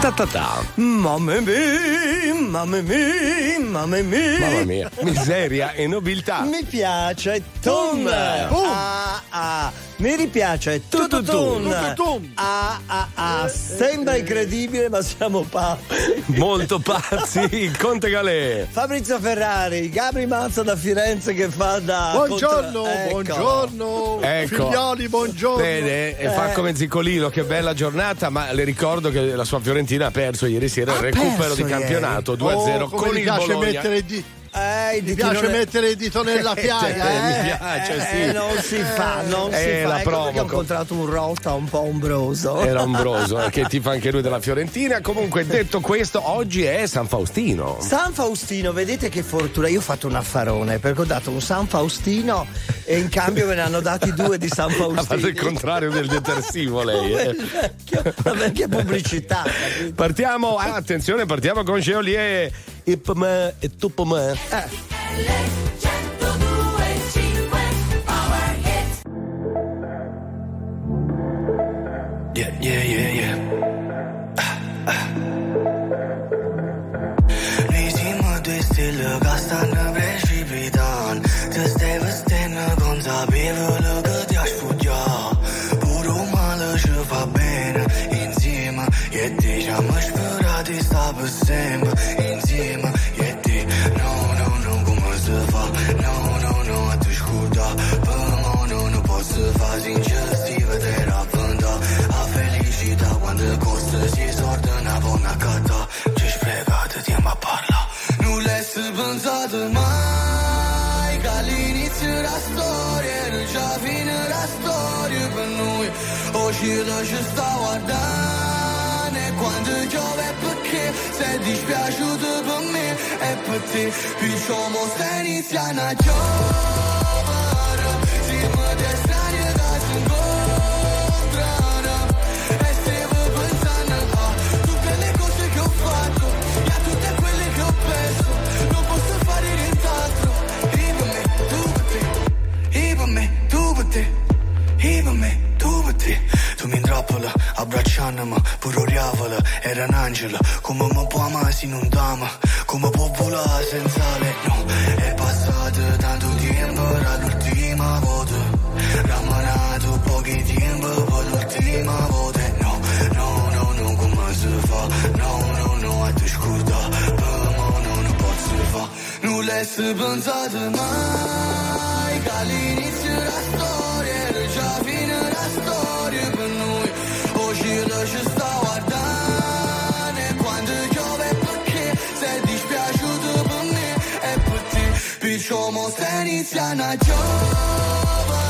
Ta ta ta. Mamma mia, mamma mia, mamma mia. Mamma mia, miseria e nobiltà. Mi piace Tun. Ah, ah. Mi ripiace Tututun. Tututun. Ah, ah, ah. Sembra incredibile, ma siamo pazzi. Molto pazzi, il Conte Galè. Fabrizio Ferrari, Gabri Mazza da Firenze che fa da. Buongiorno, contra- Ecco. buongiorno. Ecco. Figlioli, buongiorno. Bene, e fa Eh. come Ziccolino, che bella giornata, ma le ricordo che la sua Fiorentina ha perso ieri sera il recupero di ieri? campionato 2-0 come con mi il piace Bologna. mettere dito. Eh, Mi piace ne- mettere il dito nella piaga, Eh, eh. mi piace, sì. Eh, non si fa, non Eh, si fa. la Ecco provoco. ho incontrato un rotta un po' ombroso. Era ombroso, eh, che tifa anche lui della Fiorentina. Comunque, detto questo, oggi è San Faustino. San Faustino, vedete che fortuna. Io ho fatto un affarone perché ho dato un San Faustino e in cambio me ne hanno dati due di San Ha Faustino. fatto il contrario del detersivo lei. eh. La vecchia pubblicità. capito? Partiamo, ah, attenzione, partiamo con Geolier. Ipme e Tupme. Yeah, yeah, yeah, yeah. L'hai pensato mai Che all'inizio della storia Era già fine la storia per noi. Oggi lo ci sta guardando E quando piove è perché? Sei dispiaciuto per me E per te. Diciamo stai iniziando a giovere capălă Abraceană-mă, puroreavălă Era un angel, cum mă poama sin un dama come mă popula senza le Nu, e pasat tanto tempo dall'ultima volta Ramanato pochi tempo Per l'ultima volta No, no, no, no, come si fa? No, no, no, atunci cu scusa, no, mă, nu, nu pot să fa Nu le-ai mai. Feliciana Jova.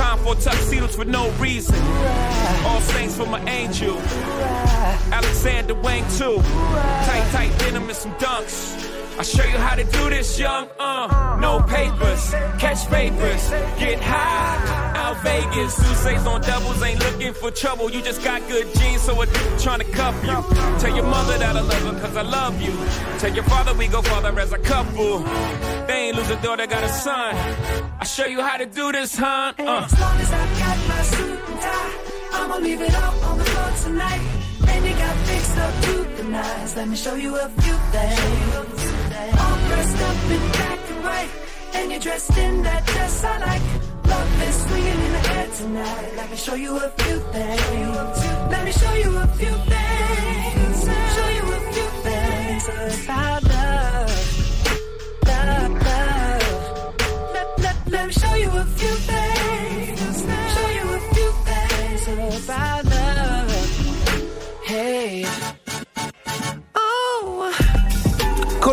Time for tuxedos for no reason. All saints for my angel. Alexander Wang too. Tight, tight denim and some dunks. I show you how to do this, young. Uh, no papers, catch papers, get high. Out Vegas, Sousa's on doubles, ain't looking for trouble. You just got good genes, so a trying to cuff you. Tell your mother that I love her, cause I love you. Tell your father we go father as a couple. They ain't lose a daughter, got a son. Show you how to do this, huh? Uh. as long as I got my suit and tie, I'ma leave it all on the floor tonight. And you got fixed up to the nines. Let me show you a few things. All dressed up in black and white, and you're dressed in that dress I like. Love is swinging in the air tonight. Let me show you a few things. Let me show you a few things. Show you a few things about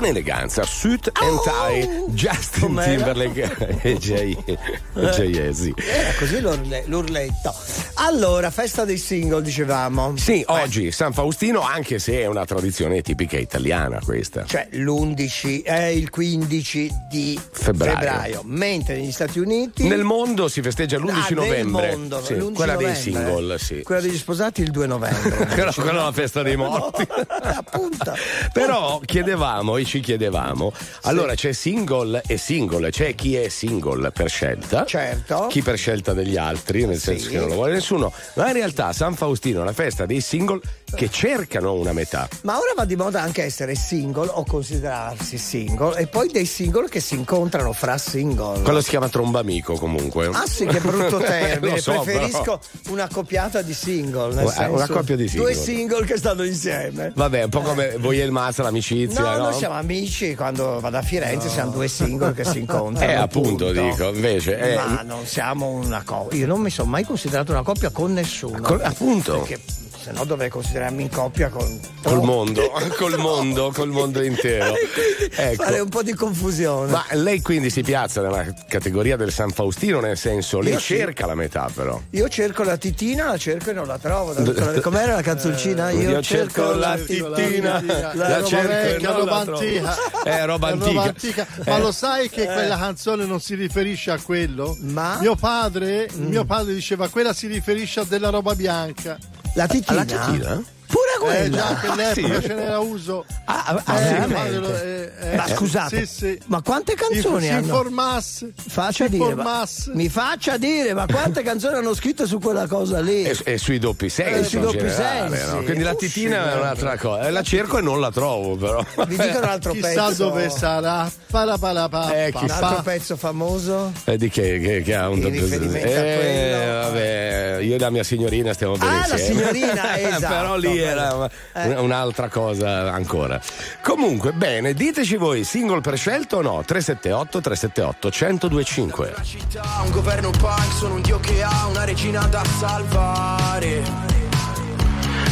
Eleganza, suit and tie, Justin Oh! Com'era? Timberlake e Jay, e Jay sì. Era così l'urle- l'urletto. Allora, festa dei single, dicevamo. Sì, oggi San Faustino, anche se è una tradizione tipica italiana questa. Cioè l'11 è il 15 di Febbraio. febbraio, mentre negli Stati Uniti Nel mondo si festeggia l'11 Ah, nel novembre. mondo, Sì, l'11 quella dei novembre. single, sì. Quella degli sposati il 2 novembre. Quella, quella è la festa dei morti. Appunto. Però chiedevamo e ci chiedevamo, allora c'è single e single, c'è chi è single per scelta, Certo. chi per scelta degli altri, nel senso Sì. che non lo vuole nessuno, ma in realtà San Faustino la festa dei single che cercano una metà. Ma ora va di moda anche essere single o considerarsi single e poi dei single che si incontrano fra single. Quello si chiama trombamico comunque. Ah sì, che brutto termine. Lo so, Preferisco una coppiata di single. Nel Eh, senso, una coppia di single. Due single che stanno insieme. Vabbè, un po' come voi e il Mazza, l'amicizia, No, no? noi siamo amici, quando vado a Firenze siamo due single che si incontrano. Eh, appunto, punto. dico, invece, eh, Ma non siamo una coppia. Io non mi sono mai considerato una coppia con nessuno. Con- appunto. Perché se no dovrei considerarmi in coppia con. Col mondo, col mondo, col mondo intero. Ecco. Fare un po' di confusione. Ma lei quindi si piazza nella categoria del San Faustino, nel senso, lei Io sì. cerca la metà però. Io cerco la titina, la cerco e non la trovo. Com'era la canzoncina? Io, Io cerco la titina, la cerco vecchia, non roba la trovo. antica. Eh, roba È antica. Ma Eh. lo sai che quella canzone non si riferisce a quello? Ma? Mio padre, mio padre diceva quella si riferisce a della roba bianca. La titina? Alla titina? Pure Eh, già quella. che all'epoca ce n'era uso. Ah, ah, Eh, veramente? eh, eh, Ma scusate, sì, sì. ma quante canzoni si hanno? informasse. Faccia si dire, ma, informasse. mi faccia dire, ma quante canzoni hanno scritto su quella cosa lì? E, e sui doppi sensi. E sui in doppi generale, sensi. no? Quindi la titina è un'altra cosa. Eh, La cerco e non la trovo, però. Vi dico un altro Chissà pezzo. dove sarà. Parapalapa. Eh, Un chissà. altro pezzo famoso. Eh, di che, che, che ha un doppio a Eh, vabbè, io e la mia signorina stiamo bene Ah, la insieme. signorina, esatto. Però lì era un- un'altra cosa ancora. Comunque, bene, diteci voi, single prescelto o no? 378 378 1025. città, un governo punk, sono un dio che ha una regina da salvare.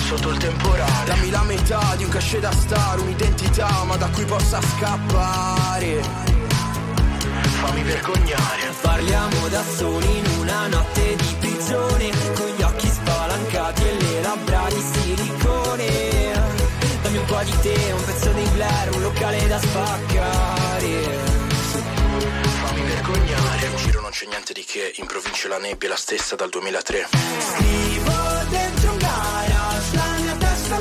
Sotto il temporale. Dammi la metà di un cachet da star, un'identità, ma da cui possa scappare. Fammi vergognare. Parliamo da soli in una notte di prigione, con gli occhi spalancati e le di te, un pezzo di Blair, un locale da spaccare. Fammi vergognare. In giro non c'è niente di che, in provincia la nebbia è la stessa dal 2003. Scrivo dentro un garage, la mia testa è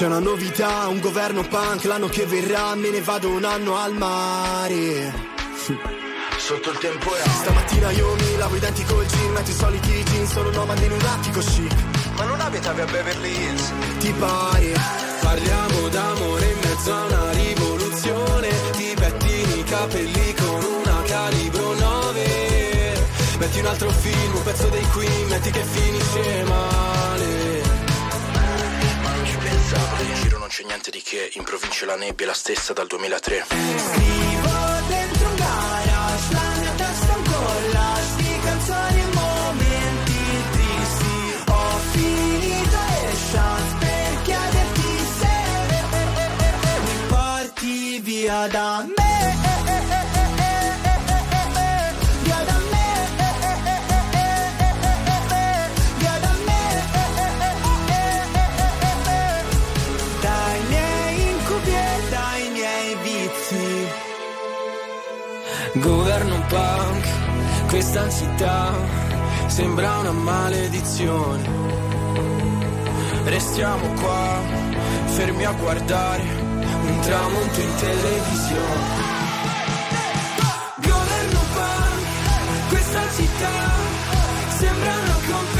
C'è una novità, un governo punk, l'anno che verrà me ne vado un anno al mare. Sotto il temporale Stamattina io mi lavo i denti col gin Metto i soliti jeans, sono nomade in un attico chic Ma non abitavi a Beverly Hills? Ti pare? Parliamo d'amore in mezzo a una rivoluzione Ti pettini i capelli con una calibro 9 Metti un altro film, un pezzo dei Queen Metti che finisce male Ma pensavo In giro non c'è niente di che. In provincia la nebbia è la stessa dal 2003 Scrivo dentro un garage La mia testa un collage canzoni e momenti tristi. Ho finito le chance Per chiederti se Mi porti via da me Governo punk, questa città sembra una maledizione. Restiamo qua, fermi a guardare un tramonto in televisione. Governo punk, questa città sembra una competizione.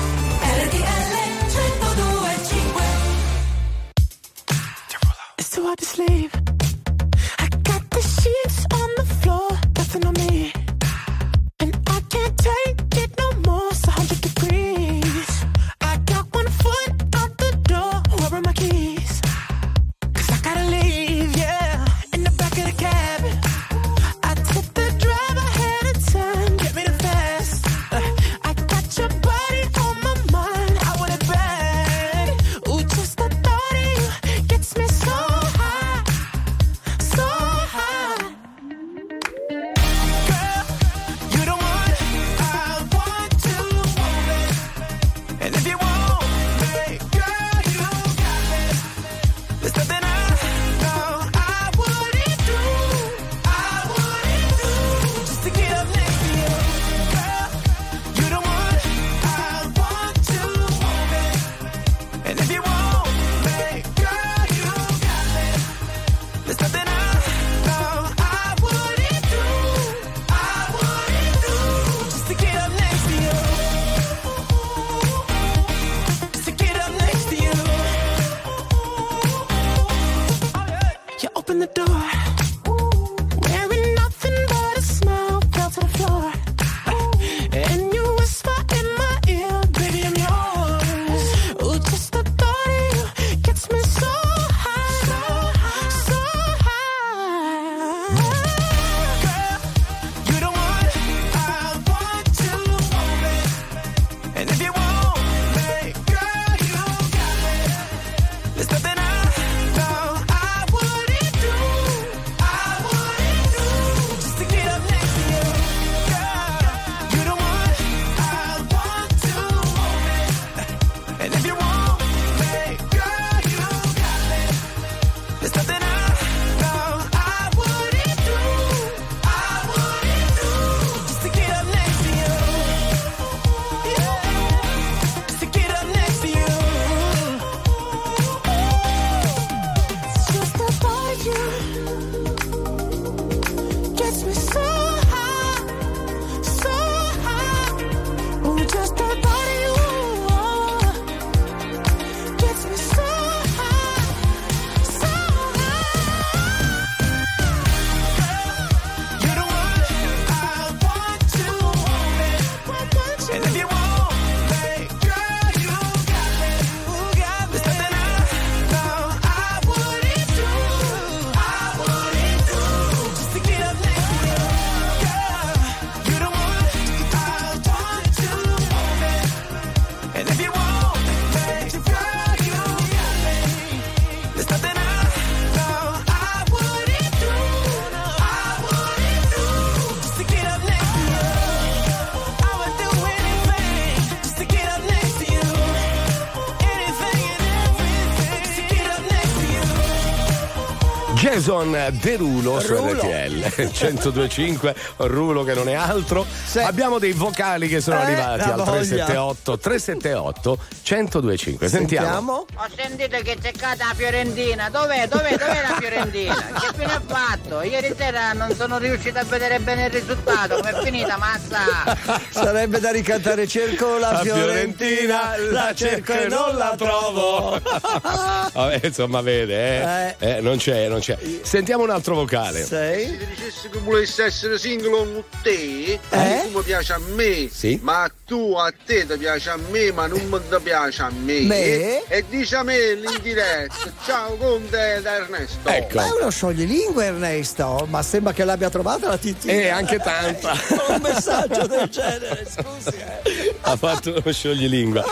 Jason Derulo su Rulo. RTL 1025 Rulo che non è altro abbiamo dei vocali che sono Eh, arrivati al voglia. 378 378 1025 sentiamo, Ho sentito che c'è cata la Fiorentina. Dov'è? Dov'è? Dov'è la Fiorentina? Che fine ha fatto? Ieri sera non sono riuscito a vedere bene il risultato. Com'è finita, mazza? Sarebbe da ricantare cerco la, La Fiorentina, la cerco e non la trovo. Vabbè, insomma vede eh. Eh, non c'è non c'è sentiamo un altro vocale Sei? Se dicessi che volessi essere single con te, Eh? tu mi piace a me, Sì. ma tu a te ti piace a me, ma non mi ti piace a me. Me? E dici a me in diretta, ciao Conte da Ernesto. Ecco. Ma è uno scioglilingue Ernesto, ma sembra che l'abbia trovata la titina. Eh, anche tanta. Un messaggio del genere, scusi. eh. ha fatto uno scioglilingua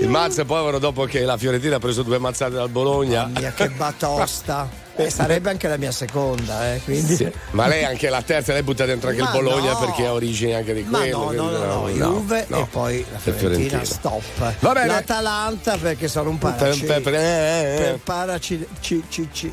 il Mazza povero dopo che la Fiorentina ha preso due mazzate dal Bologna Mia che batosta. Eh, sarebbe anche la mia seconda, eh, quindi. Sì, ma lei anche la terza lei butta dentro anche Ma il Bologna no. perché ha origini anche di Ma quello no, no, quindi no, no, Juve no. e poi la E Fiorentina, stop. Va bene. L'Atalanta perché sono un paraci. Per- per- eh, eh. Per paraci ci, ci, ci.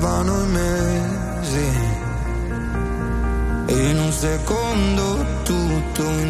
passavano i mesi. E in un secondo tutto intorno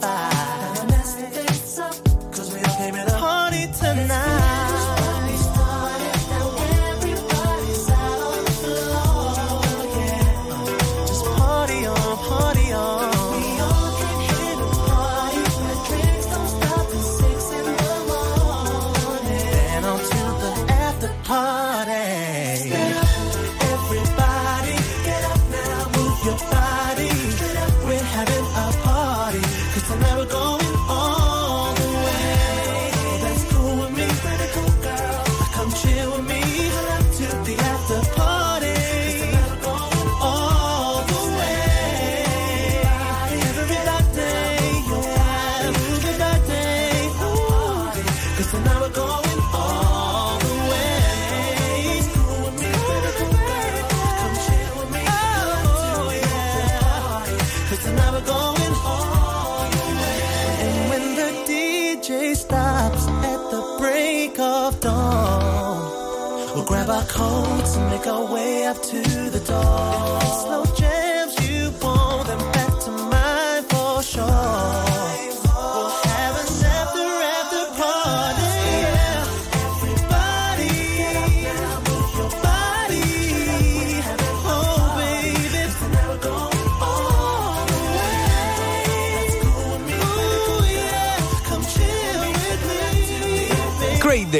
fire.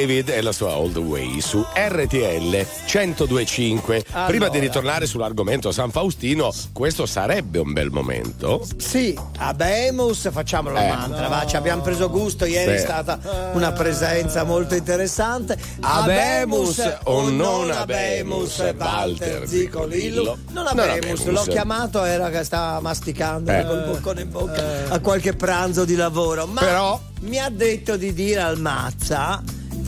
David e la sua All the Way su RTL 1025. Prima Allora. di ritornare sull'argomento San Faustino, questo sarebbe un bel momento. Sì, Abemus, facciamo la Eh. mantra, va, ci abbiamo preso gusto, ieri Sì. è stata una presenza molto interessante. Abemus o non abemus, Walter Zicolillo. Non Abemus, abemus. l'ho chiamato, era che stava masticando Eh. col boccone in bocca a qualche pranzo di lavoro, ma Però- mi ha detto di dire al Mazza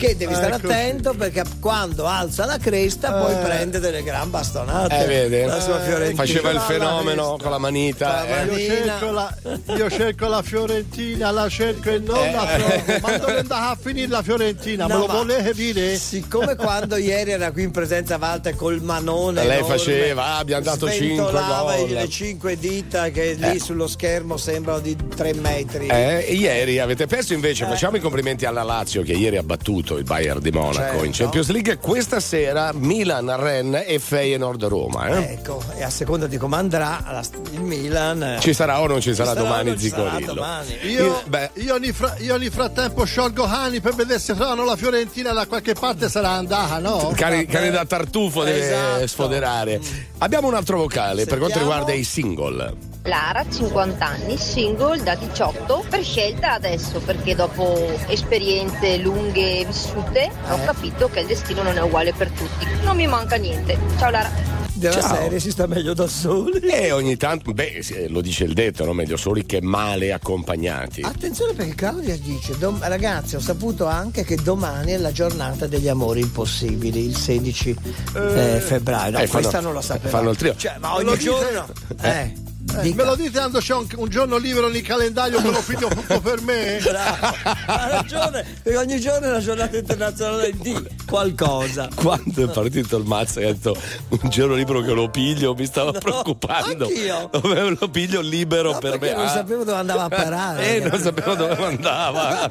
che devi stare Eccoci. attento perché quando alza la cresta poi prende delle gran bastonate. Eh, vede? La sua Fiorentina. Faceva il La fenomeno cresta. con la manita. Con la eh. Io cerco, la, io cerco la Fiorentina, la cerco e non Eh. la trovo. Ma dove è andata a finire la Fiorentina? No, Me lo volete dire? Siccome quando ieri era qui in presenza Walter col manone Lei enorme, faceva, ah, abbiamo dato cinque sventolava gol. le cinque dita che lì Eh. sullo schermo sembrano di tre metri. Eh, ieri avete perso invece, facciamo i complimenti alla Lazio che ieri ha battuto il Bayern di Monaco Certo. in Champions League. Questa sera Milan, Rennes e Feyenoord Roma. eh. Ecco, e a seconda di come andrà il Milan. eh, Ci sarà o non ci sarà sarà o domani ci sarà Zicolillo? domani. Io, beh. io, nel fra- frattempo sciolgo Cani per vedere se trovano la Fiorentina da qualche parte sarà andata, no? Cani, Vabbè. cani da tartufo deve Esatto. sfoderare. Abbiamo un altro vocale per quanto Sentiamo. riguarda i single. Lara, 50 anni, single da 18, per scelta adesso perché dopo esperienze lunghe vissute ho capito che il destino non è uguale per tutti. Non mi manca niente. Ciao Lara. Della Ciao. serie si sta meglio da soli. E ogni tanto, beh, lo dice il detto, no? meglio soli che male accompagnati. Attenzione perché Claudia dice, dom- ragazzi ho saputo anche che domani è la giornata degli amori impossibili, il 16 eh, febbraio. No, Eh, fanno- questa non la sapevo. fanno il trio. Cioè, ma ogni giorno... Eh. Eh, me lo dite quando c'è un, un giorno libero nel calendario che lo figlio tutto per me? Ha ragione, perché ogni giorno è la giornata internazionale di qualcosa. Quando è partito il mazzo e ha detto un giorno libero che lo piglio, mi stava No, preoccupando. anch'io. Dove lo piglio libero No, per me. non Ah. sapevo dove andava a parare. Eh, non sapevo dove andava.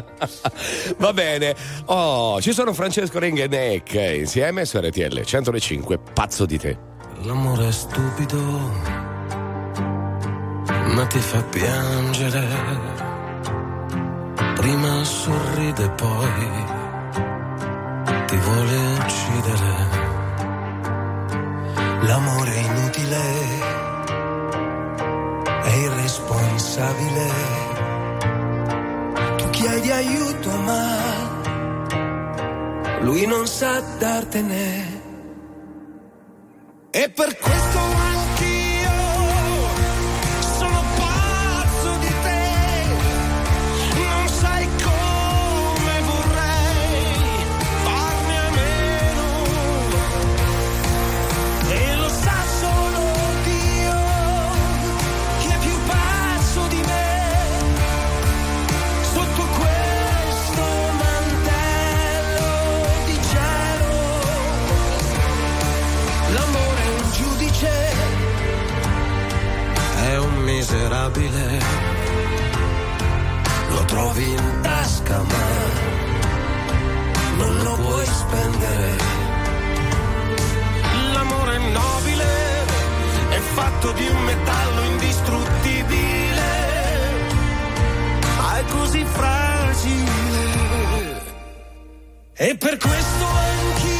Va bene. Oh, ci sono Francesco Renga e Neck insieme su RTL 105. Pazzo di te. L'amore è stupido, ma ti fa piangere. Prima sorride, poi ti vuole uccidere. L'amore è inutile, è irresponsabile. Tu chiedi aiuto ma lui non sa dartene. E per questo miserabile, lo trovi in tasca ma non lo puoi spendere. L'amore nobile, è fatto di un metallo indistruttibile, ma è così fragile. E per questo anch'io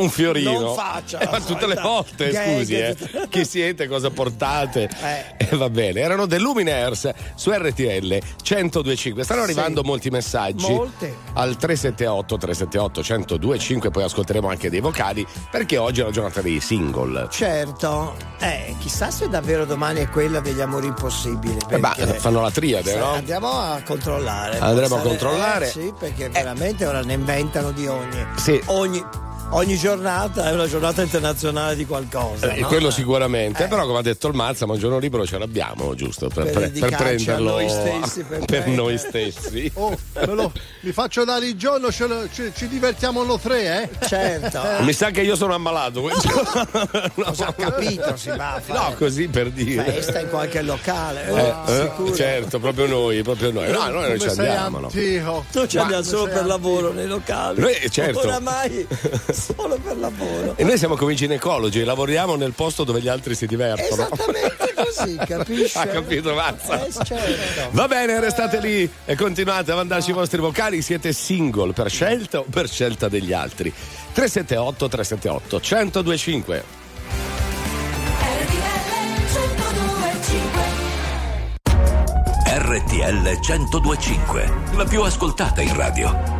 un fiorino. Non faccia Eh, ma tutte le volte, gag. scusi, eh. Chi siete, cosa portate? Eh, va bene, erano The Luminaires su RTL 1025. Stanno Sì. arrivando molti messaggi. Molte. Al 378 378 1025, poi ascolteremo anche dei vocali perché oggi è la giornata dei single. Certo, eh, chissà se davvero domani è quella degli amori impossibili. Eh, ma perché- fanno la triade, Sì, no? Andiamo a controllare. Andremo a controllare. eh, sì, perché veramente ora ne inventano di ogni. Sì. Ogni, ogni giornata è una giornata internazionale di qualcosa. Eh, no? quello Eh. sicuramente, però come ha detto il Mazza, ma un giorno libero ce l'abbiamo, giusto? Per, Per per prenderlo noi stessi, per per noi stessi. Oh, lo- mi faccio dare il giorno, ce lo- ci, ci divertiamo lo tre, eh? Certo. Mi sa che io sono ammalato. Cosa ha capito? Si va a fare No, così per dire. festa in qualche locale. Eh, Eh, eh, sicuro. certo, proprio noi, proprio noi. No, noi non ci andiamo. no. Tu ci andiamo solo per lavoro nei locali. Noi, certo. Oramai solo per lavoro. E noi siamo come i ginecologi, lavoriamo nel posto dove gli altri si divertono. Esattamente così, capisci? Ha capito, Mazza? Eh, certo. Va bene, restate lì e continuate a mandarci i vostri vocali. Siete single per scelta o per scelta degli altri? 378 378 1025. RTL 1025, la più ascoltata in radio.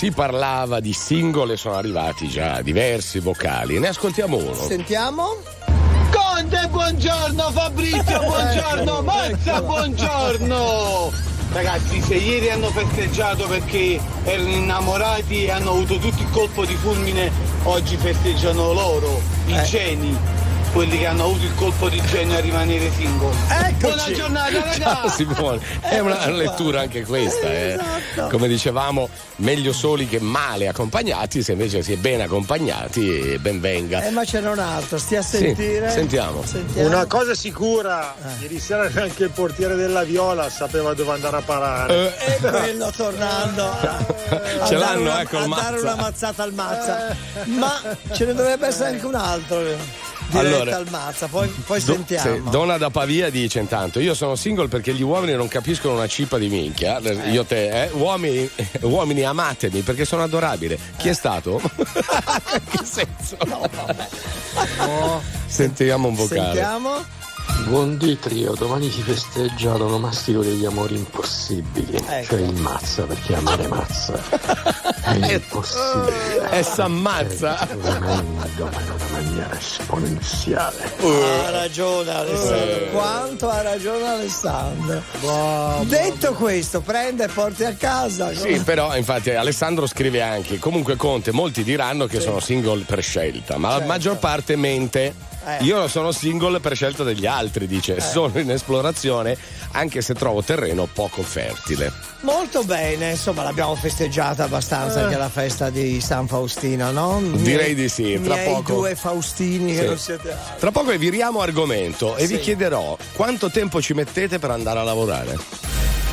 Si parlava di single e sono arrivati già diversi vocali. Ne ascoltiamo uno. Sentiamo. Conte, buongiorno Fabrizio, buongiorno Mazza, buongiorno. Ragazzi, se ieri hanno festeggiato perché erano innamorati e hanno avuto tutti il colpo di fulmine, oggi festeggiano loro, i Eh. geni, quelli che hanno avuto il colpo di genio a rimanere single. Buona giornata, Ciao ragazzi! Simone, è una lettura anche questa, eh. Esatto. come dicevamo, meglio soli che male accompagnati, se invece si è ben accompagnati, ben venga. Eh, ma c'era un altro, stia a Sì, sentire. sentiamo. Sentiamo. Una cosa sicura, ieri sera neanche il portiere della Viola sapeva dove andare a parare. E quello tornando a Ce dare l'hanno, una, ecco, a dare una mazzata al mazza. Ma ce ne dovrebbe essere anche un altro Allora, al mazza, poi, poi Do- sentiamo. sì, Donna da Pavia dice intanto io sono single perché gli uomini non capiscono una cippa di minchia io te eh, uomini, uomini amatemi perché sono adorabile chi è stato? che senso? sentiamo un vocale Sentiamo. Buondì trio, domani si festeggia l'onomastico degli amori impossibili, Ecco. cioè il mazza perché amare mazza è impossibile. è s'ammazza Tremendo, ma in una maniera esponenziale. Ha ragione Alessandro, Eh. quanto ha ragione Alessandro. Detto questo, prende e porti a casa. Sì, però infatti Alessandro scrive anche, comunque Conte, molti diranno che sono single per scelta, ma la Certo. maggior parte mente. Eh. Io sono single per scelta degli altri, dice, sono in esplorazione anche se trovo terreno poco fertile. Molto bene, insomma l'abbiamo festeggiata abbastanza Eh. anche la festa di San Faustino, no? Direi di sì, tra miei poco. due Faustini che Sì. non siete altro. Tra poco viriamo argomento e vi Sì. chiederò quanto tempo ci mettete per andare a lavorare.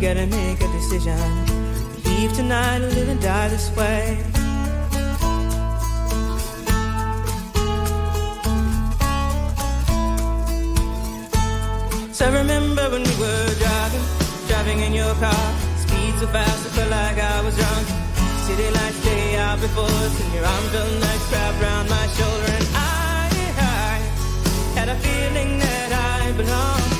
Gotta make a decision. Leave tonight or live and die this way. So I remember when we were driving, driving in your car. Speed so fast, I felt like I was drunk. City lights day out before us, and your arm felt nice wrapped around my shoulder. And I, I had a feeling that I belonged.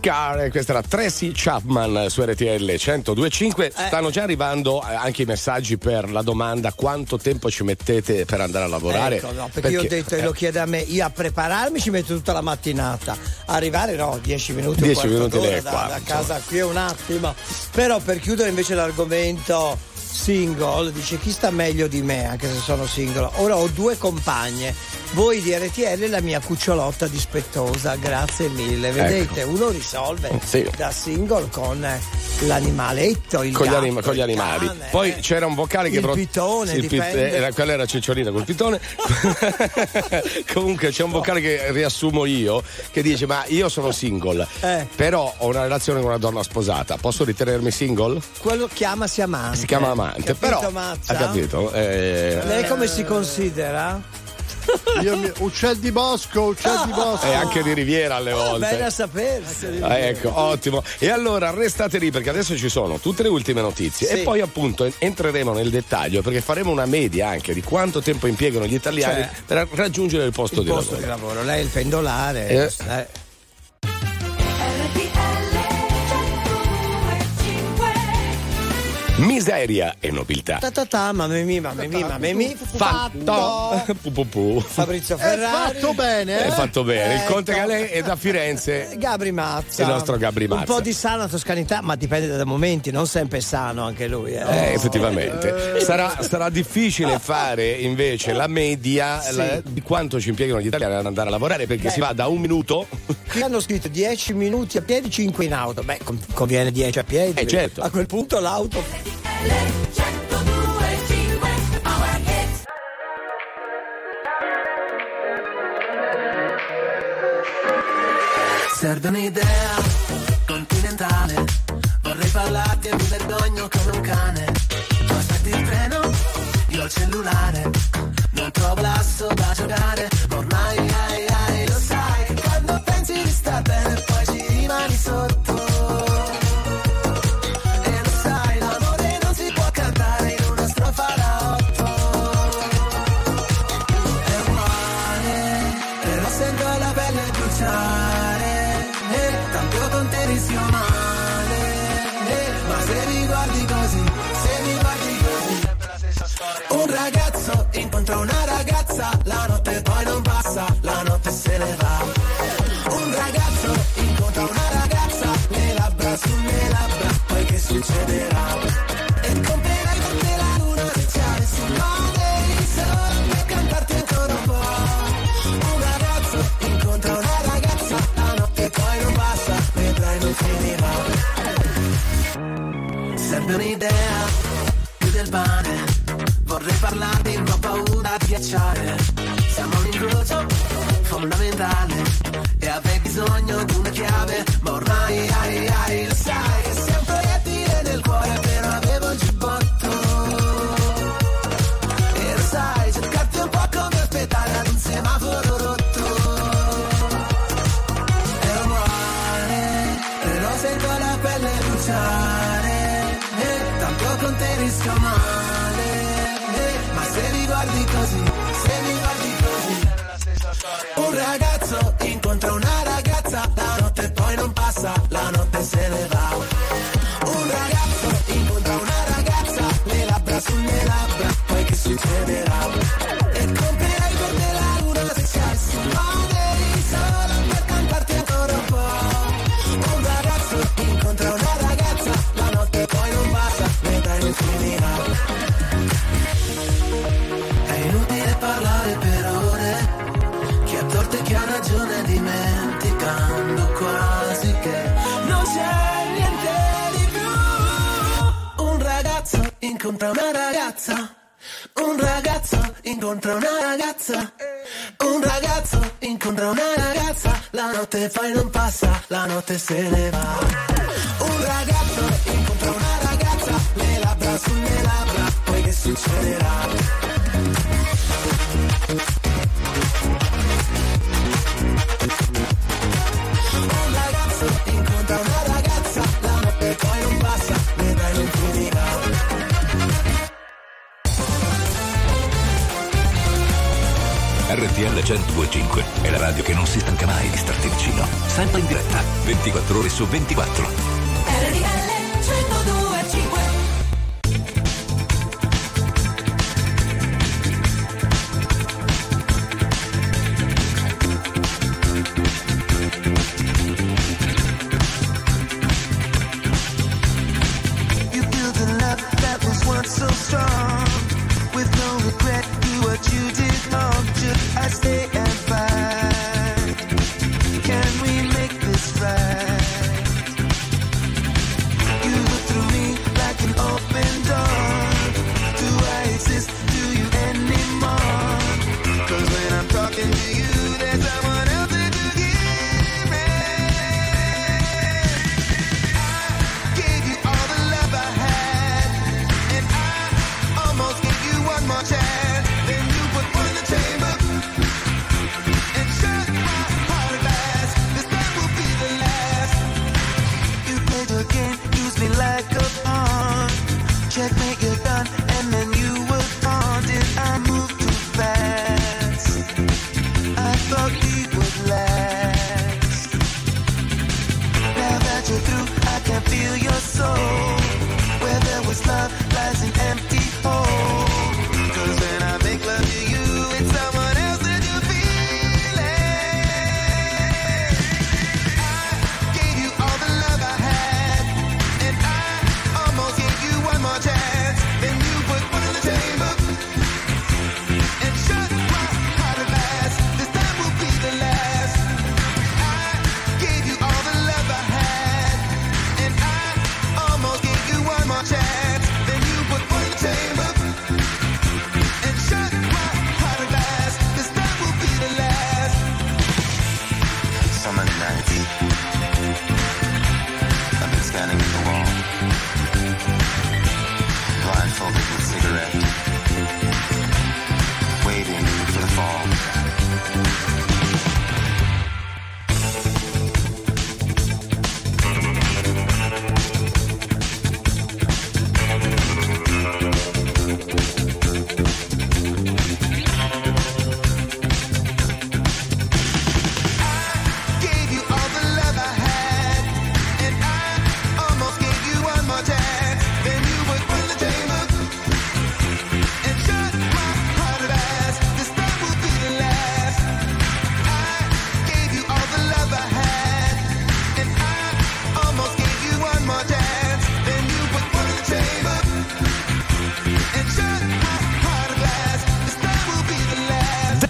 Car, questa era Tracy Chapman su RTL 1025. Stanno già arrivando eh, anche i messaggi per la domanda quanto tempo ci mettete per andare a lavorare. Ecco, no, perché, io ho detto, e lo chiede a me, io a prepararmi ci metto tutta la mattinata, arrivare no, 10 minuti, un 10 quarto minuti lei da, qua, da casa qui è un attimo. Però per chiudere invece l'argomento single, dice chi sta meglio di me anche se sono single. Ora ho due compagne, voi di RTL la mia cucciolotta dispettosa, grazie mille. Vedete, uno risolve Ecco. Sì. da single con eh, l'animaletto, il Con gli, gatto, anima- con gli animali. cane, Poi eh. c'era un vocale che Il pro- pitone, il pit- dipende. era- quella era Cicciolina col pitone. Comunque c'è un vocale che riassumo io che dice: Ma io sono single, Eh. però ho una relazione con una donna sposata. Posso ritenermi single? Quello chiamasi amante. Si chiama amante, Capito, però. Mazza? Ha capito? Eh, Lei come si considera? Io mi- uccel di bosco, uccel di bosco. E anche di Riviera alle volte. Bene a sapersi. Ah, ecco, ottimo. E allora restate lì perché adesso ci sono tutte le ultime notizie Sì. e poi appunto entreremo nel dettaglio perché faremo una media anche di quanto tempo impiegano gli italiani Cioè, per raggiungere il posto Il di posto lavoro. di lavoro, lei è il pendolare. Eh. eh. Miseria e nobiltà. Ta ta ta, mamma mia, mamma mia, mamma mia. Fatto. Pu, pu, pu. Fabrizio È Ferrari. fatto bene, È eh? fatto bene. Il Ecco. Conte Galè è da Firenze. Gabri Mazza. Il nostro Gabri Un Mazza. po' di sana toscanità, ma dipende dai momenti, non sempre è sano anche lui. Eh. Eh, effettivamente. Sarà, sarà difficile fare invece la media Sì. la- di quanto ci impiegano gli italiani ad andare a lavorare perché Beh. si va da un minuto. Qui hanno scritto 10 minuti a piedi, 5 in auto. Beh, con- conviene 10 a piedi. Eh, certo. A quel punto l'auto. Serve un'idea continentale. Vorrei parlarti e mi vergogno come un cane. Tu aspetti il treno, io il cellulare. Non trovo l'asso da giocare. ma Ormai ai, ai, lo sai che quando pensi di star bene poi ci rimani sotto.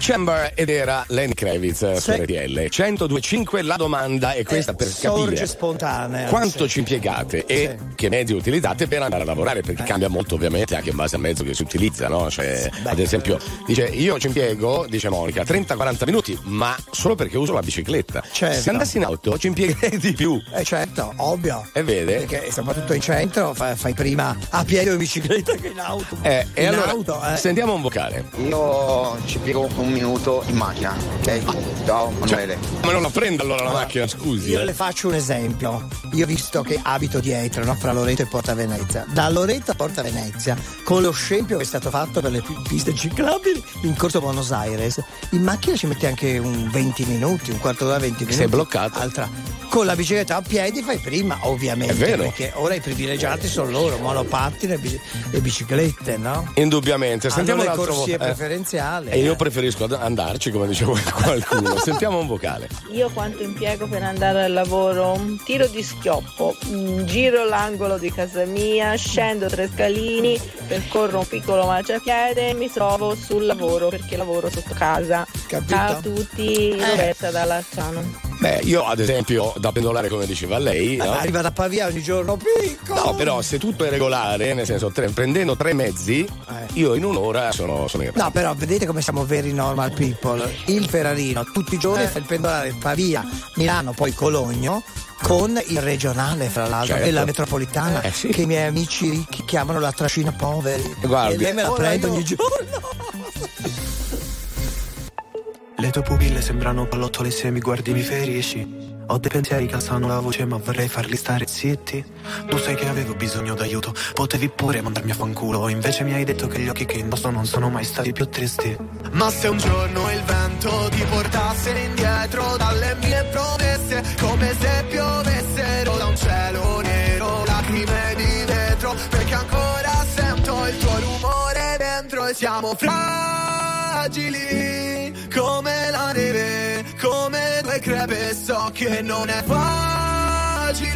Chamber ed era Lenny Kravitz eh, su Sì. RTL 1025 la domanda è questa per Sorge capire spontanea. quanto sì. ci impiegate e che mezzi utilizzate per andare a lavorare perché Eh. cambia molto ovviamente anche in base al mezzo che si utilizza no? Cioè, ad esempio dice io ci impiego dice Monica 30-40 minuti ma solo perché uso la bicicletta Certo. se andassi in auto ci impiegherei di più Eh certo, ovvio. e vede Perché soprattutto in centro fai, fai prima a piedi o in bicicletta che in auto. Eh, e in allora auto, eh. sentiamo un vocale Io ci piego un minuto in macchina, ok? Ciao Manuele. ma non la prenda allora la macchina scusi Io eh. le faccio un esempio. Io visto che abito dietro, no? fra Loreto e Porta Venezia. Da Loreto a Porta Venezia, con lo scempio che è stato fatto per le pi- piste ciclabili in corso Buenos Aires, in macchina ci metti anche un 20 minuti, un quarto d'ora, 20 minuti. Sei bloccato. Altra. Con la bicicletta a piedi fai prima, ovviamente. È vero. Perché ora i privilegiati sono loro, monopattini e bici- biciclette, no? indubbiamente sentiamo Hanno le corsie eh. preferenziali. e io eh. preferisco ad- andarci come diceva qualcuno sentiamo un vocale Io quanto impiego per andare al lavoro? Un tiro di schioppo, mm, giro l'angolo di casa mia, scendo tre scalini, percorro un piccolo marciapiede e mi trovo sul lavoro perché lavoro sotto casa. Capito? Ciao a tutti, Roberta da Lazzano. Beh, io ad esempio da pendolare come diceva lei, no? Arriva da Pavia ogni giorno piccolo. No, però se tutto è regolare, nel senso tre- prendendo tre mezzi, io in un'ora sono, sono in No, però vedete come siamo veri normal people. Il Ferrarino tutti i giorni Eh. fa il pendolare Pavia, Milano, poi Cologno. Con il regionale, fra l'altro, Certo. e la metropolitana, Eh, sì. che i miei amici ricchi chiamano la trascina poveri. Guardi. E lei me la prende ogni giorno. Le tue pupille sembrano pallottole se mi guardi mi ferisci. Ho dei pensieri che alzano la voce ma vorrei farli stare zitti. Tu sai che avevo bisogno d'aiuto Potevi pure mandarmi a fanculo. Invece mi hai detto che gli occhi che indosso non sono mai stati più tristi. Ma se un giorno il vento ti portasse indietro dalle mie promesse, come se piovessero da un cielo nero, lacrime di vetro, perché ancora sento il tuo rumore dentro e siamo fragili come la neve, come due crepe, so che non è facile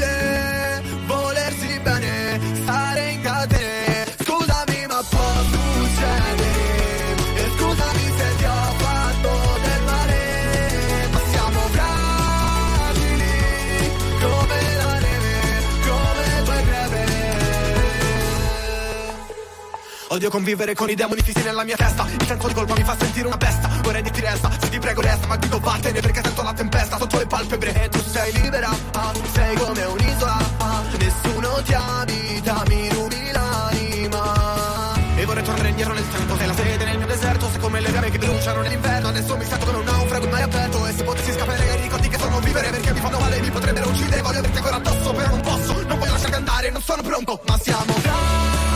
Odio convivere con i demoni fissi nella mia testa. Il senso di colpa mi fa sentire una bestia Vorrei dirti resta, se ti prego resta Ma dico vattene perché sento la tempesta. Sotto le palpebre e tu sei libera. Ah, Sei come un'isola. Ah, Nessuno ti abita, mi rubi l'anima. E vorrei tornare indietro nel tempo Sei la sede nel mio deserto. Sei come le fiamme che bruciano nell'inverno. Adesso mi sento come un naufrago mare aperto. E se potessi scappare ai ricordi che sono vivere Perché mi fanno male, mi potrebbero uccidere. Voglio averti ancora addosso però non posso. Non voglio lasciarti andare, non sono pronto Ma siamo fragili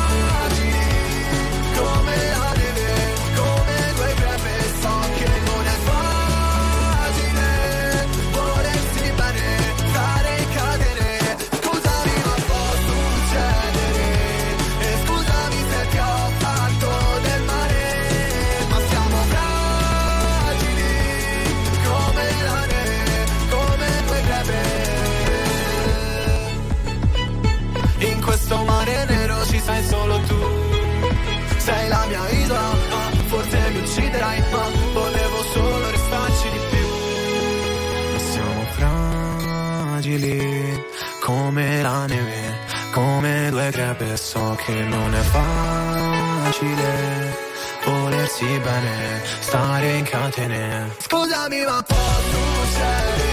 come crepe. So che non è facile volersi bene, stare in catene. Scusami ma può succedere,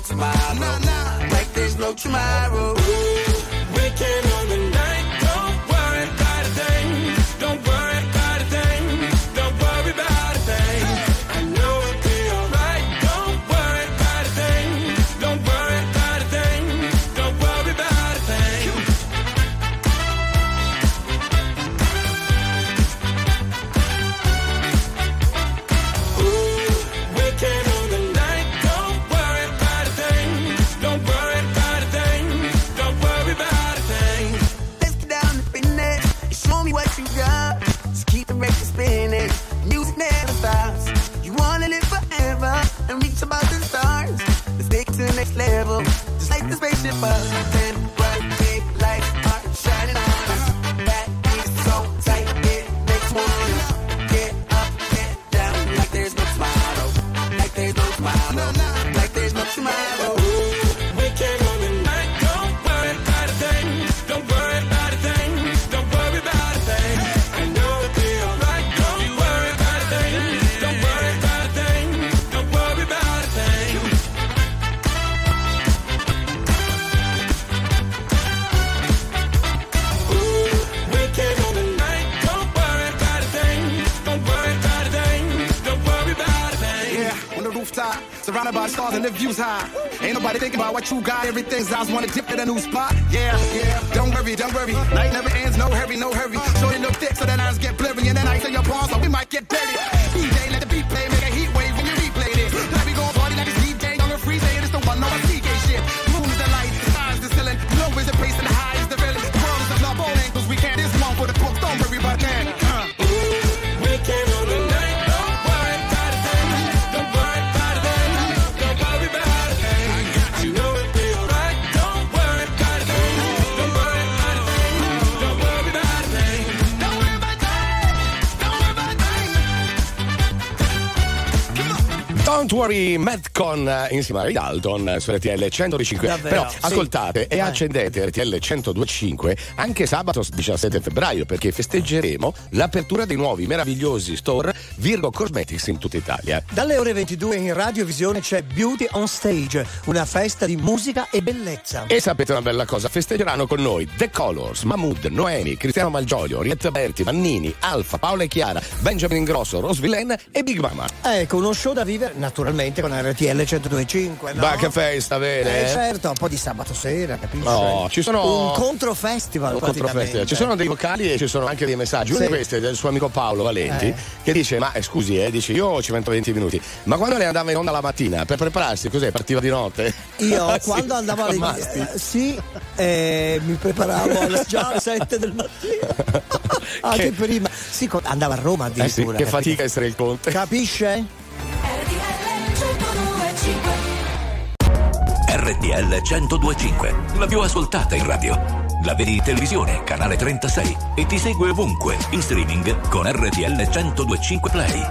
tomorrow. Nah, nah. Like there's no tomorrow. Ooh. You got. Everything's eyes wanna dip in a new spot. Yeah, yeah. Don't worry, don't worry. Night never worry, Madcon eh, insieme a Ray Dalton eh, su RTL 105. Davvero, Però sì. ascoltate e Vai. accendete RTL 1025 anche sabato 17 febbraio perché festeggeremo l'apertura dei nuovi meravigliosi store Virgo Cosmetics in tutta Italia. Dalle ore 22 in radiovisione c'è Beauty on Stage, una festa di musica e bellezza. E sapete una bella cosa? Festeggeranno con noi The Colors, Mahmood, Noemi, Cristiano Malgioglio, Rietta Berti, Mannini, Alfa, Paola e Chiara, Benjamin Ingrosso, Rose Villain e Big Mama. Ecco, uno show da vivere naturalmente con RTL 1025, no? Ma che festa, bene? Eh, certo, un po' di sabato sera, capisci? No, ci sono- Un controfestival Un controfestival. Ci sono dei vocali e ci sono anche dei messaggi. Uno Sì. di questi è del suo amico Paolo Valenti Eh. che dice: Ma eh, scusi, eh, dice io ci metto 20 minuti. Ma quando lei andava in onda la mattina per prepararsi, cos'è? Partiva di notte? Io Ah, sì, quando andavo alle eh, sì, eh, mi preparavo alle- già alle 7 del mattino. Anche prima. Sì, andavo a Roma Eh sì, addirittura. che capito? fatica essere il conte. Capisce? RTL 1025, la più ascoltata in radio. La vedi in televisione, canale 36 e ti segue ovunque, in streaming con RTL 1025 Play.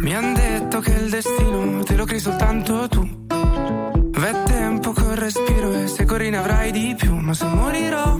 Mi han detto che il destino te lo crei soltanto tu. V'è tempo col respiro e se corri ne avrai di più. Ma se morirò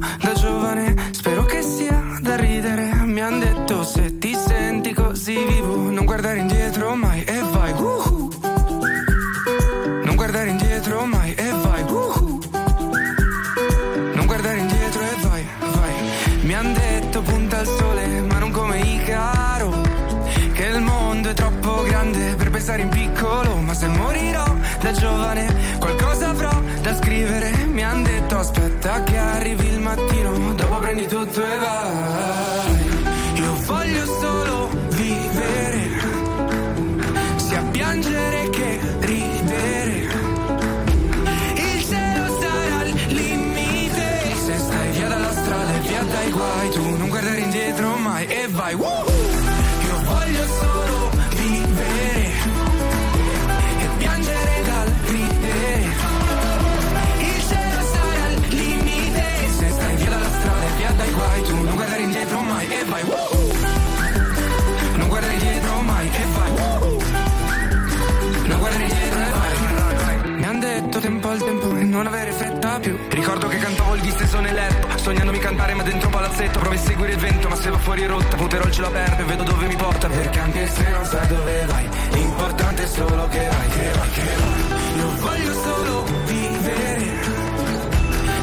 detto tempo e non avere fretta più. Ricordo che cantavo il disteso nel letto, sognandomi cantare ma dentro palazzetto. Provo a seguire il vento, ma se va fuori rotta, punterò il cielo aperto e vedo dove mi porta. Perché anche se non sai dove vai, l'importante è solo che vai, che vai, che vai. Io voglio solo vivere,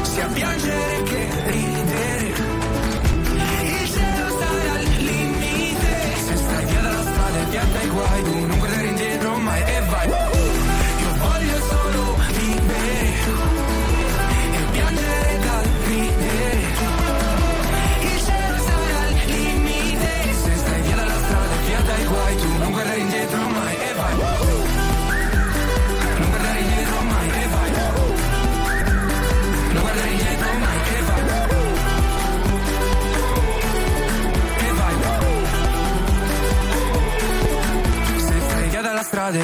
sia piangere che ridere. Il cielo sarà al limite. Se stai via dalla strada e via dai guai,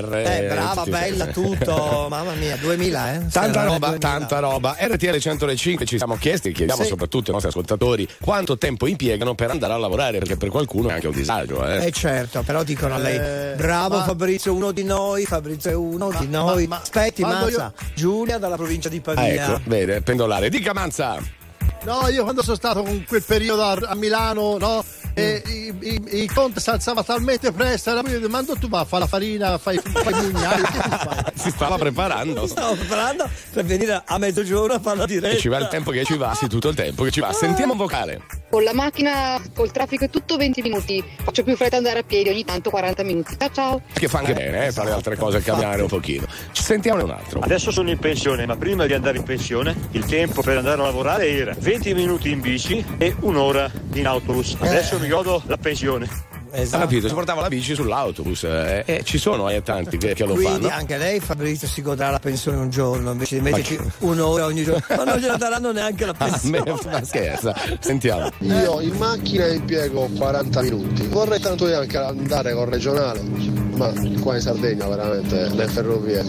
Con 4 R. Eh, brava, tutti- bella, tutto. Mamma mia, 2000, eh? Tanta Sì, roba, 2000. tanta roba. RTL 105 ci siamo chiesti, chiediamo Sì. soprattutto ai nostri ascoltatori quanto tempo impiegano per andare a lavorare, perché per qualcuno è anche un disagio. Eh. Eh certo, però dicono a lei, Eh, bravo ma- Fabrizio, uno di noi, Fabrizio è uno di noi. ma- Aspetti, quando Mazza, Giulia dalla provincia di Ah, Pavia. ecco, vede, pendolare. Dica Manza! No, io quando sono stato con quel periodo a, a Milano, no? E i, i, i conti si alzava talmente presto, era poi, ma tu va a la farina, fai, fai i mugnai, che tu fai? Si stava preparando. Stavo preparando per venire a mezzogiorno a fare la diretta. E ci va il tempo che ci va, sì, tutto il tempo che ci va. Sentiamo un vocale. Con la macchina, col traffico è tutto 20 minuti. Faccio più fretta andare a piedi, ogni tanto 40 minuti. Ciao ciao. Che fa anche bene, eh, fare altre cose, cambiare un pochino. Ci sentiamo un altro. Adesso sono in pensione, ma prima di andare in pensione il tempo per andare a lavorare era 20 minuti in bici e un'ora in autobus. Adesso mi godo la pensione. Ha capito, si portava la bici sull'autobus eh, e ci sono eh, tanti che, che lo Quindi fanno. anche lei Fabrizio si godrà la pensione un giorno invece di Ma metterci un'ora ogni giorno. Ma non gliela daranno neanche la Ah, pensione. me- ma scherza, sentiamo. Io in macchina impiego 40 minuti. Vorrei tanto io anche andare con regionale, ma qua in Sardegna veramente le ferrovie.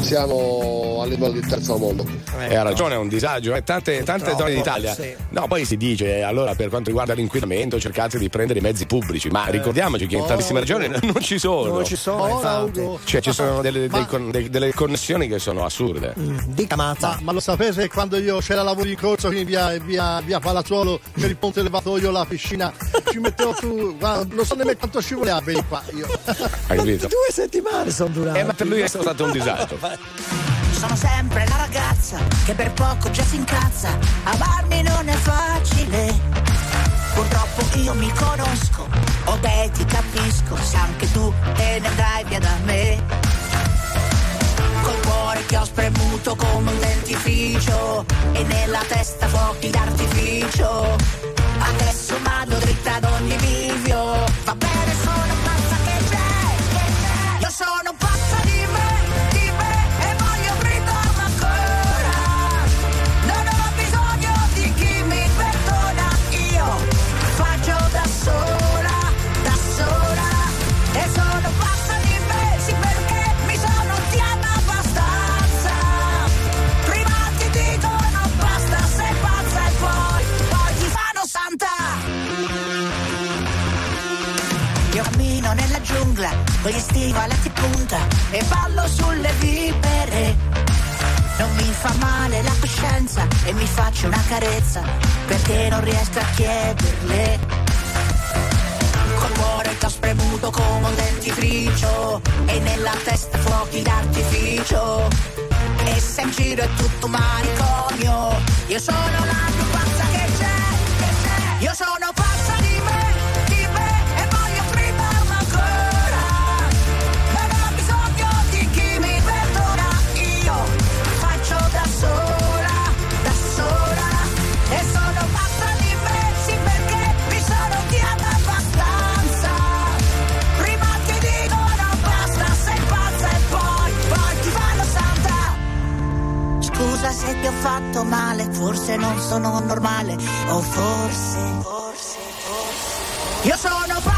Siamo a livello di terzo mondo. E ha ragione, è un disagio. eh, Tante, tante zone d'Italia. sì. No, poi si dice, allora per quanto riguarda l'inquinamento cercate di prendere i mezzi pubblici, ma ricordiamoci che in tantissime regioni non ci sono. Non ci sono, infatti. Cioè ci sono delle, dei con- dei- delle connessioni che sono assurde. Dica Mazza. Ma, ma lo sapete quando io c'era lavoro in corso qui via, via, via Palazzuolo per il ponte levatoio, la piscina, ci mettevo su, guarda, non so nemmeno quanto scivolava per qua io. Hai capito? Due settimane sono durate. Eh, ma per lui è stato un disagio. Sono sempre la ragazza che per poco già si incazza. Amarmi non è facile. Purtroppo io mi conosco, o te ti capisco, se anche tu te ne andrai via da me. Col cuore che ho spremuto come un dentifricio e nella testa fuochi d'artificio. Adesso vado dritta ad ogni bivio. Va bene, sono pazza che c'è, che c'è. Io sono pazza con gli stivaletti punta e ballo sulle vipere. Non mi fa male la coscienza e mi faccio una carezza perché non riesco a chiederle. Col cuore che ho spremuto come un dentifricio e nella testa fuochi d'artificio. E se in giro è tutto manicomio, io sono la più pazza che c'è, che c'è. Io sono pazza Se ti ho fatto male, forse non sono normale, o forse, forse, forse. Io sono pazza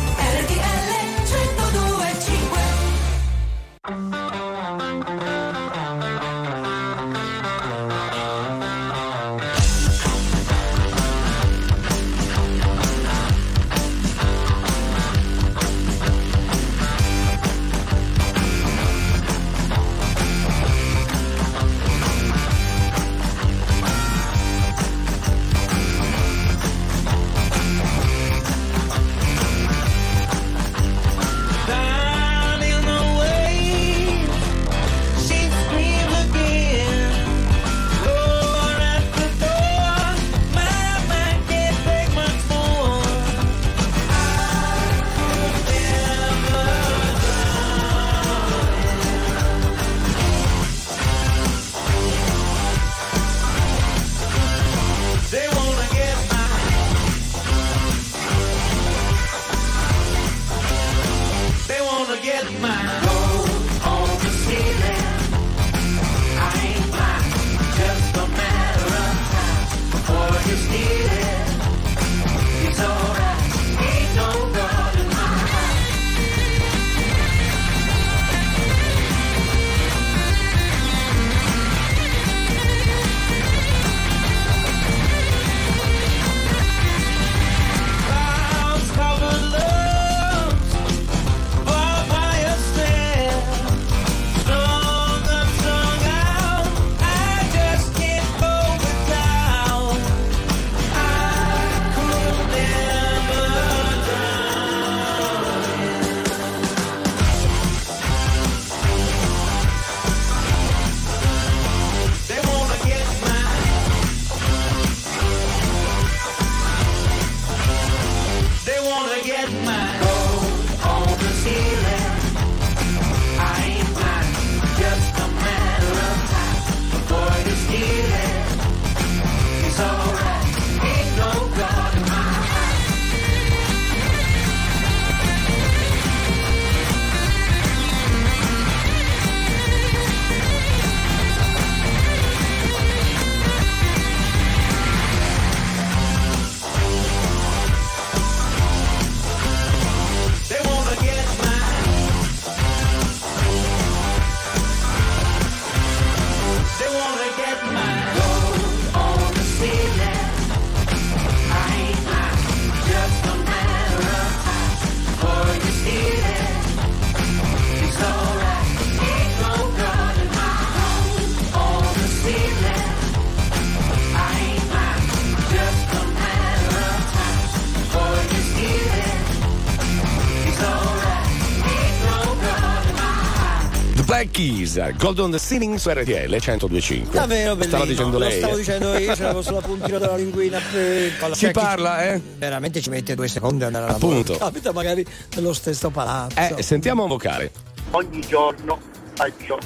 Black Keys, Golden Singing su RTL 1025. Davvero bellino. Stava dicendo Lo lei. stavo eh. dicendo io, ce l'avevo sulla puntina della linguina. eh, con la- Si cioè, chi- parla, eh? Veramente ci mette due secondi ad andare a Appunto. Capita magari nello stesso palazzo. Eh, sentiamo un vocale. ogni giorno faccio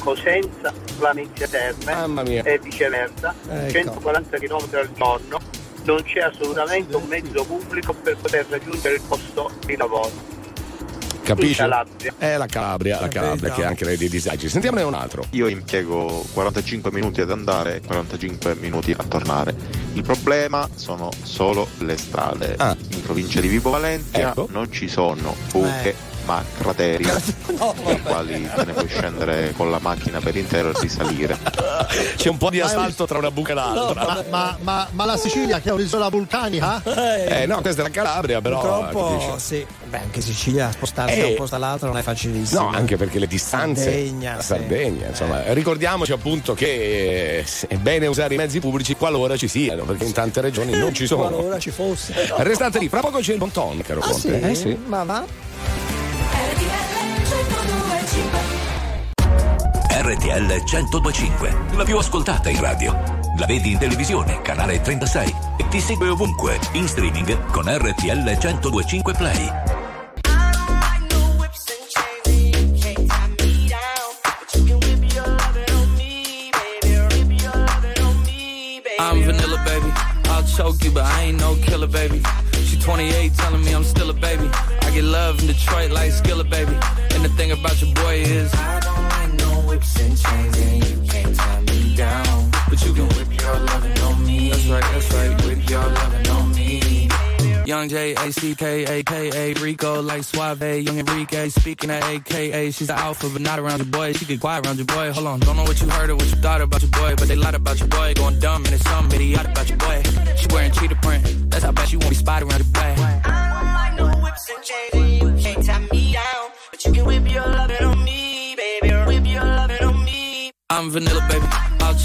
Cosenza, Planezia Terme Mamma mia. e viceversa, Ecco. 140 km al giorno, non c'è assolutamente un mezzo pubblico per poter raggiungere il posto di lavoro. Capisci? Calabria. È la Calabria, la Calabria che ha anche lei dei disagi. Sentiamone un altro. Io impiego 45 minuti ad andare e 45 minuti a tornare. Il problema sono solo le strade. In provincia di Vibo Valentia Ecco. non ci sono buche ma crateri nei quali te ne puoi scendere con la macchina per intero e risalire. C'è un po' di asfalto tra una buca e l'altra. Ma, ma- ma- ma la Sicilia che è un'isola vulcanica? Eh no, questa è la Calabria, però. Purtroppo capisci? sì. Beh, anche Sicilia spostarsi da Eh. un posto all'altro non è facilissimo. No, anche perché le distanze. Sardegna, sì. Sardegna, insomma. Ricordiamoci appunto che eh, è bene usare i mezzi pubblici qualora ci siano, perché in tante regioni non ci sono. Qualora ci fosse. Restate lì, fra poco c'è il bon ton, caro Ah, Conte. sì? Eh sì. Ma va? RTL 1025, la più ascoltata in radio. La vedi in televisione, canale 36 e ti segue ovunque, in streaming con RTL 1025 Play. I'm vanilla, baby. I'll choke you, but I ain't no killer, baby. She 28, telling me I'm still a baby. I get love in Detroit like Skilla, baby. And the thing about your boy is, whips and chains, and you can't tie me down. But you can whip your lovin' on me. That's right, that's right. Whip your lovin' on me. Young J A C K A K A Rico like Suave, Young Enrique speaking at AKA. She's the alpha, but not around your boy. She get quiet around your boy. Hold on, don't know what you heard or what you thought about your boy, but they lied about your boy. Going dumb and it's something idiotic about your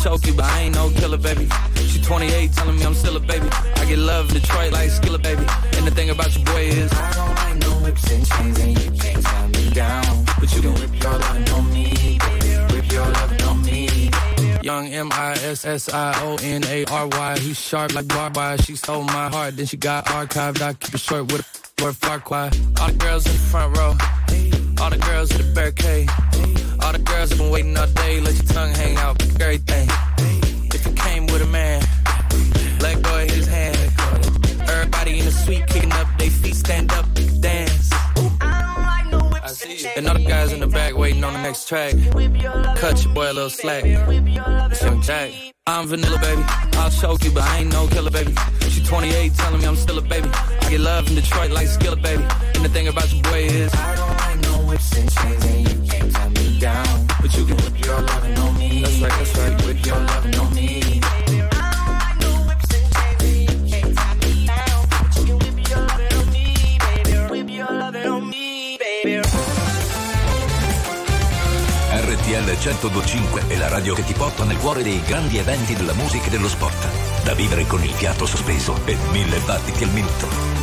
choke you, but I ain't no killer, baby. She 28, telling me I'm still a baby. I get love in Detroit like Skilla, baby. And the thing about your boy is, I don't like no whips and chains, and you can't tie me down. But you can whip your lovin' on me. Whip your lovin' on me. Young M I S S I O N A R Y. He's sharp like barbed wire. She stole my heart, then she got archived. I keep it short with a word far quiet. All the girls in the front row. All the girls in the barricade. All the girls have been waiting all day. Let your tongue hang out, Great thing. If you came with a man, let go of his hand. Everybody in the suite kicking up their feet, stand up, dance. I see you. And all the guys in the back waiting on the next track. Cut your boy a little slack. It's Young Jack. I'm vanilla, baby. I'll choke you, but I ain't no killer, baby. She 28, telling me I'm still a baby. I get love in Detroit like Skilla, baby. And the thing about your boy is, whips and chains, and you can't tie me down. But you can whip your lovin' on me. That's right, that's right. Whip your lovin' on me. Whip your lovin' on me, baby. RTL 1025 è la radio che ti porta nel cuore dei grandi eventi della musica e dello sport. Da vivere con il fiato sospeso e mille battiti al minuto.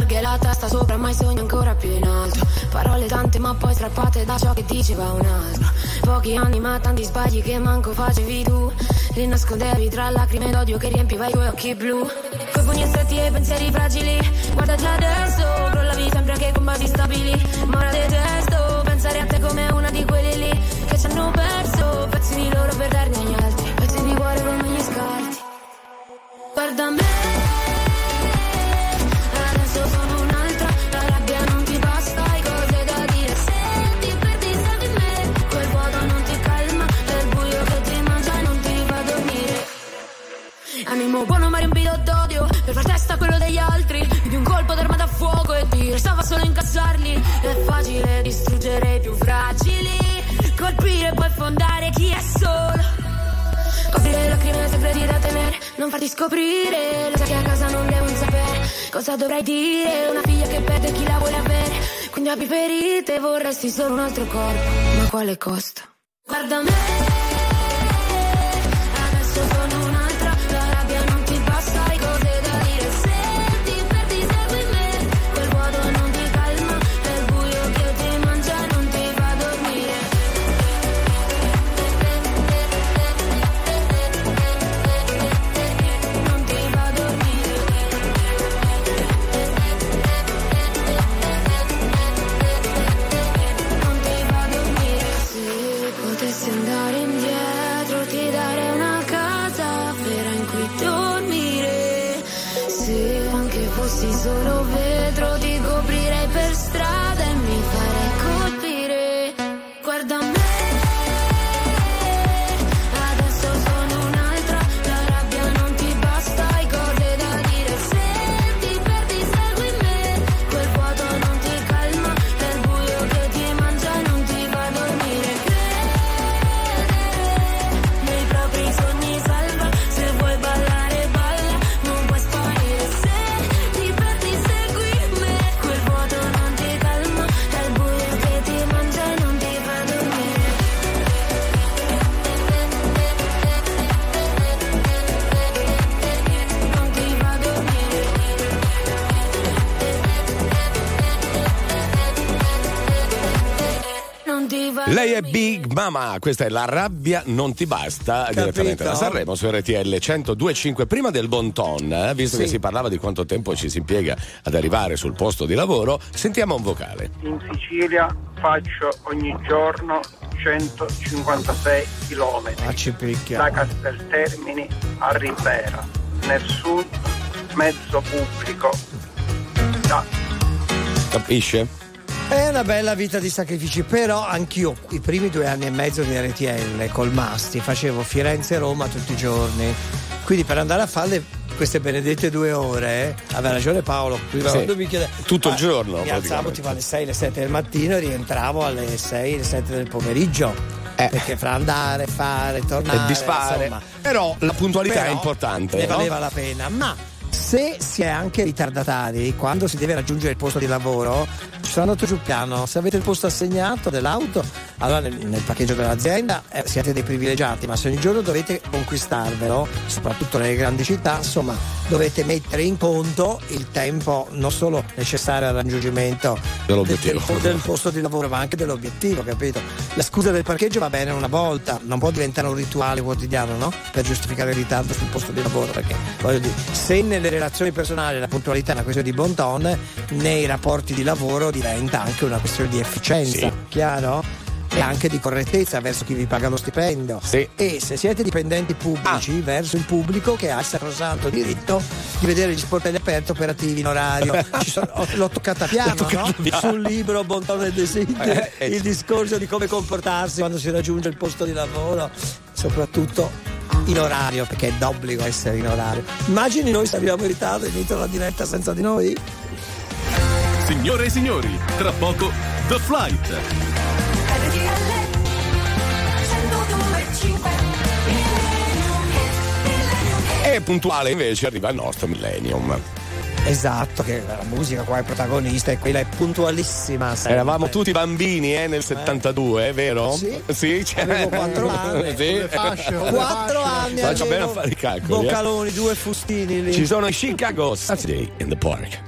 Spalle larghe, la testa sopra, ma i sogni ancora più in alto. Parole tante, ma poi strappate da ciò che diceva un altro. Pochi anni, ma tanti sbagli che manco facevi tu. Li nascondevi tra lacrime ed odio che riempiva i tuoi occhi blu. Coi pugni stretti e pensieri fragili. Guardati adesso, crollavi sempre anche con basi stabili. Ma ora detesto pensare a te come una di quelli lì che ci hanno perso pezzi di loro per darne per far testa quello degli altri. Di un colpo d'arma a fuoco e dire stava solo a incassarli. È facile distruggere i più fragili, colpire e poi fondare chi è solo. Coprire lacrime segreti da tenere, non farti scoprire. Lo sai che a casa non devono sapere cosa dovrai dire. Una figlia che perde chi la vuole avere. Quindi abbi ferite, vorresti solo un altro corpo. Ma quale costa? Guarda me. Big Mama, questa è La rabbia non ti basta, direttamente da Sanremo su RTL 1025. Prima del bon ton, eh, visto Sì. che si parlava di quanto tempo ci si impiega ad arrivare sul posto di lavoro, sentiamo un vocale. In Sicilia faccio ogni giorno 156 km da Casteltermini a Ribera. Nel sud mezzo pubblico. Da Capisce? È una bella vita di sacrifici, però anch'io i primi due anni e mezzo di RTL col Masti facevo Firenze-Roma tutti i giorni. Quindi per andare a fare queste benedette due ore, eh, aveva ragione Paolo, Sì. quando mi chiede Tutto il Ah, giorno, Mi alzavo tipo alle 6, alle 7 del mattino e rientravo alle 6, alle 7 del pomeriggio. Perché fra andare, fare, tornare, E disfare. insomma. Però la puntualità Però è importante. Ne no? valeva la pena, ma se si è anche ritardatari quando si deve raggiungere il posto di lavoro, ci sono andato sul piano. Se avete il posto assegnato dell'auto, allora nel, nel parcheggio dell'azienda eh, siete dei privilegiati, ma se ogni giorno dovete conquistarvelo, soprattutto nelle grandi città, insomma, dovete mettere in conto il tempo non solo necessario al raggiungimento Dell'obiettivo. del, del posto di lavoro, ma anche dell'obiettivo, capito? La scusa del parcheggio va bene una volta, non può diventare un rituale quotidiano, no? Per giustificare il ritardo sul posto di lavoro, perché voglio dire, se nelle relazioni personali la puntualità è una questione di bon ton, nei rapporti di lavoro diventa anche una questione di efficienza, chiaro? E anche di correttezza verso chi vi paga lo stipendio. E se siete dipendenti pubblici, Ah. verso il pubblico che ha il sacrosanto diritto di vedere gli sportelli aperti operativi in orario. Sono- ho- l'ho toccata piano, L'ho toccata no? piano. Sul libro Bontone del Desidero, Eh, eh. il discorso di come comportarsi quando si raggiunge il posto di lavoro, soprattutto in orario, perché è d'obbligo essere in orario. Immagini noi se arriviamo in ritardo e inizia la diretta senza di noi? Signore e signori, tra poco The Flight. E puntuale invece arriva il nostro Millennium. Esatto, che la musica qua è protagonista e quella è puntualissima. sempre. Eravamo tutti bambini eh, nel 72, è vero? Sì. Sì, cioè- Avevo quattro anni. Sì. Fasce, con le Quattro fasce. anni Faccio bene a fare i calcoli. eh. Boccaloni, due fustini lì. Ci sono i Chicago Saturday in the Park.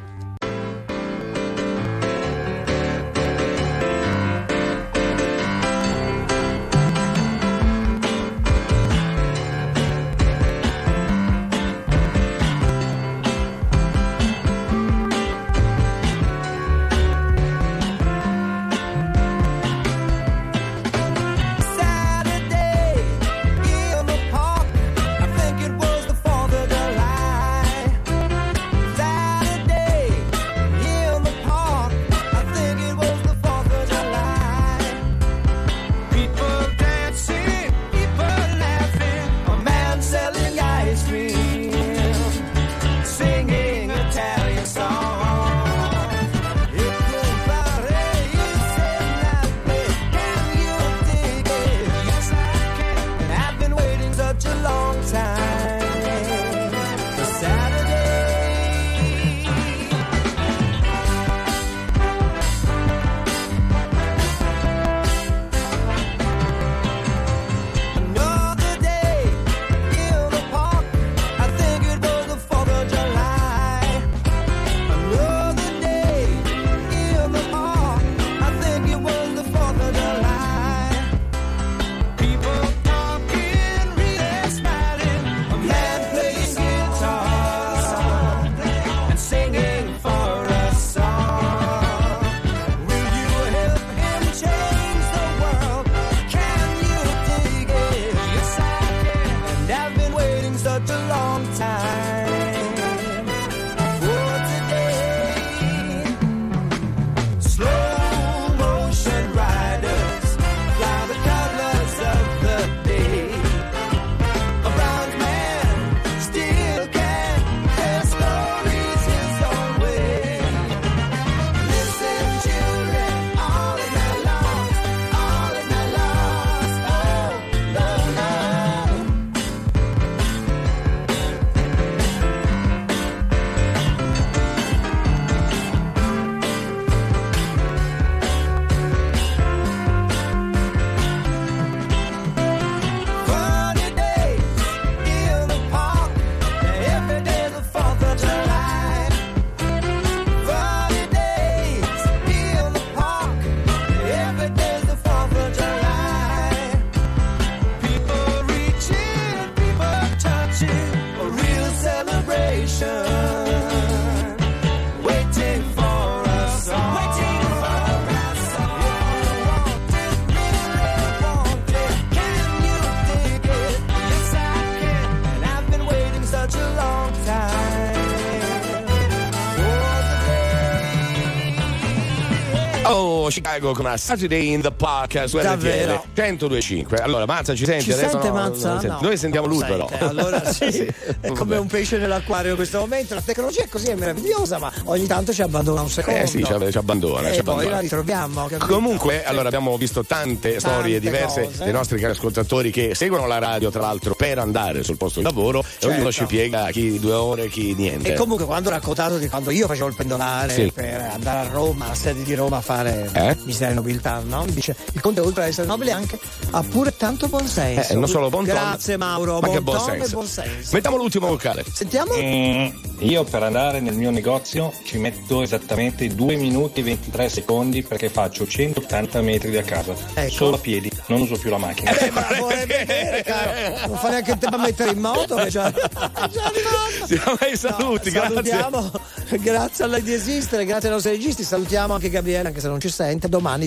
Chicago con una Saturday in the Park su Davvero? RTL 1025. Allora, Mazza ci senti Ci adesso? sente No, Mazza? sente. No. Noi sentiamo lui però. sente. Allora sì, è come un pesce nell'acquario in questo momento. La tecnologia è così è meravigliosa, ma ogni tanto ci abbandona un secondo. Eh sì, ci, ci abbandona. E ci poi abbandona. la ritroviamo. capito? Comunque, allora abbiamo visto tante storie diverse cose. dei nostri cari ascoltatori che seguono la radio, tra l'altro, per andare sul posto di lavoro e ognuno ci piega chi due ore, chi niente. E comunque quando ho raccontato di quando io facevo il pendolare Sì. per andare a Roma, alla sede di Roma a fare Eh? visita di nobiltà, no? Mi dice il conte oltre ad essere nobile anche ha pure tanto buon senso. Eh, non solo bon ton. Grazie Mauro, Ma che buon buon e senso. buon senso. Mettiamo l'ultimo vocale. Sentiamo? Mm, io per andare nel mio negozio ci metto esattamente 2 minuti e 23 secondi perché faccio 180 metri da casa. Ecco. Solo a piedi, non uso più la macchina. Eh, ma vorrei vedere, caro. Non fa neanche il tempo a mettere in moto che già, Siamo ai saluti, grazie. Salutiamo, grazie a lei di esistere, grazie ai nostri registi, salutiamo anche Gabriele anche se non ci sente, domani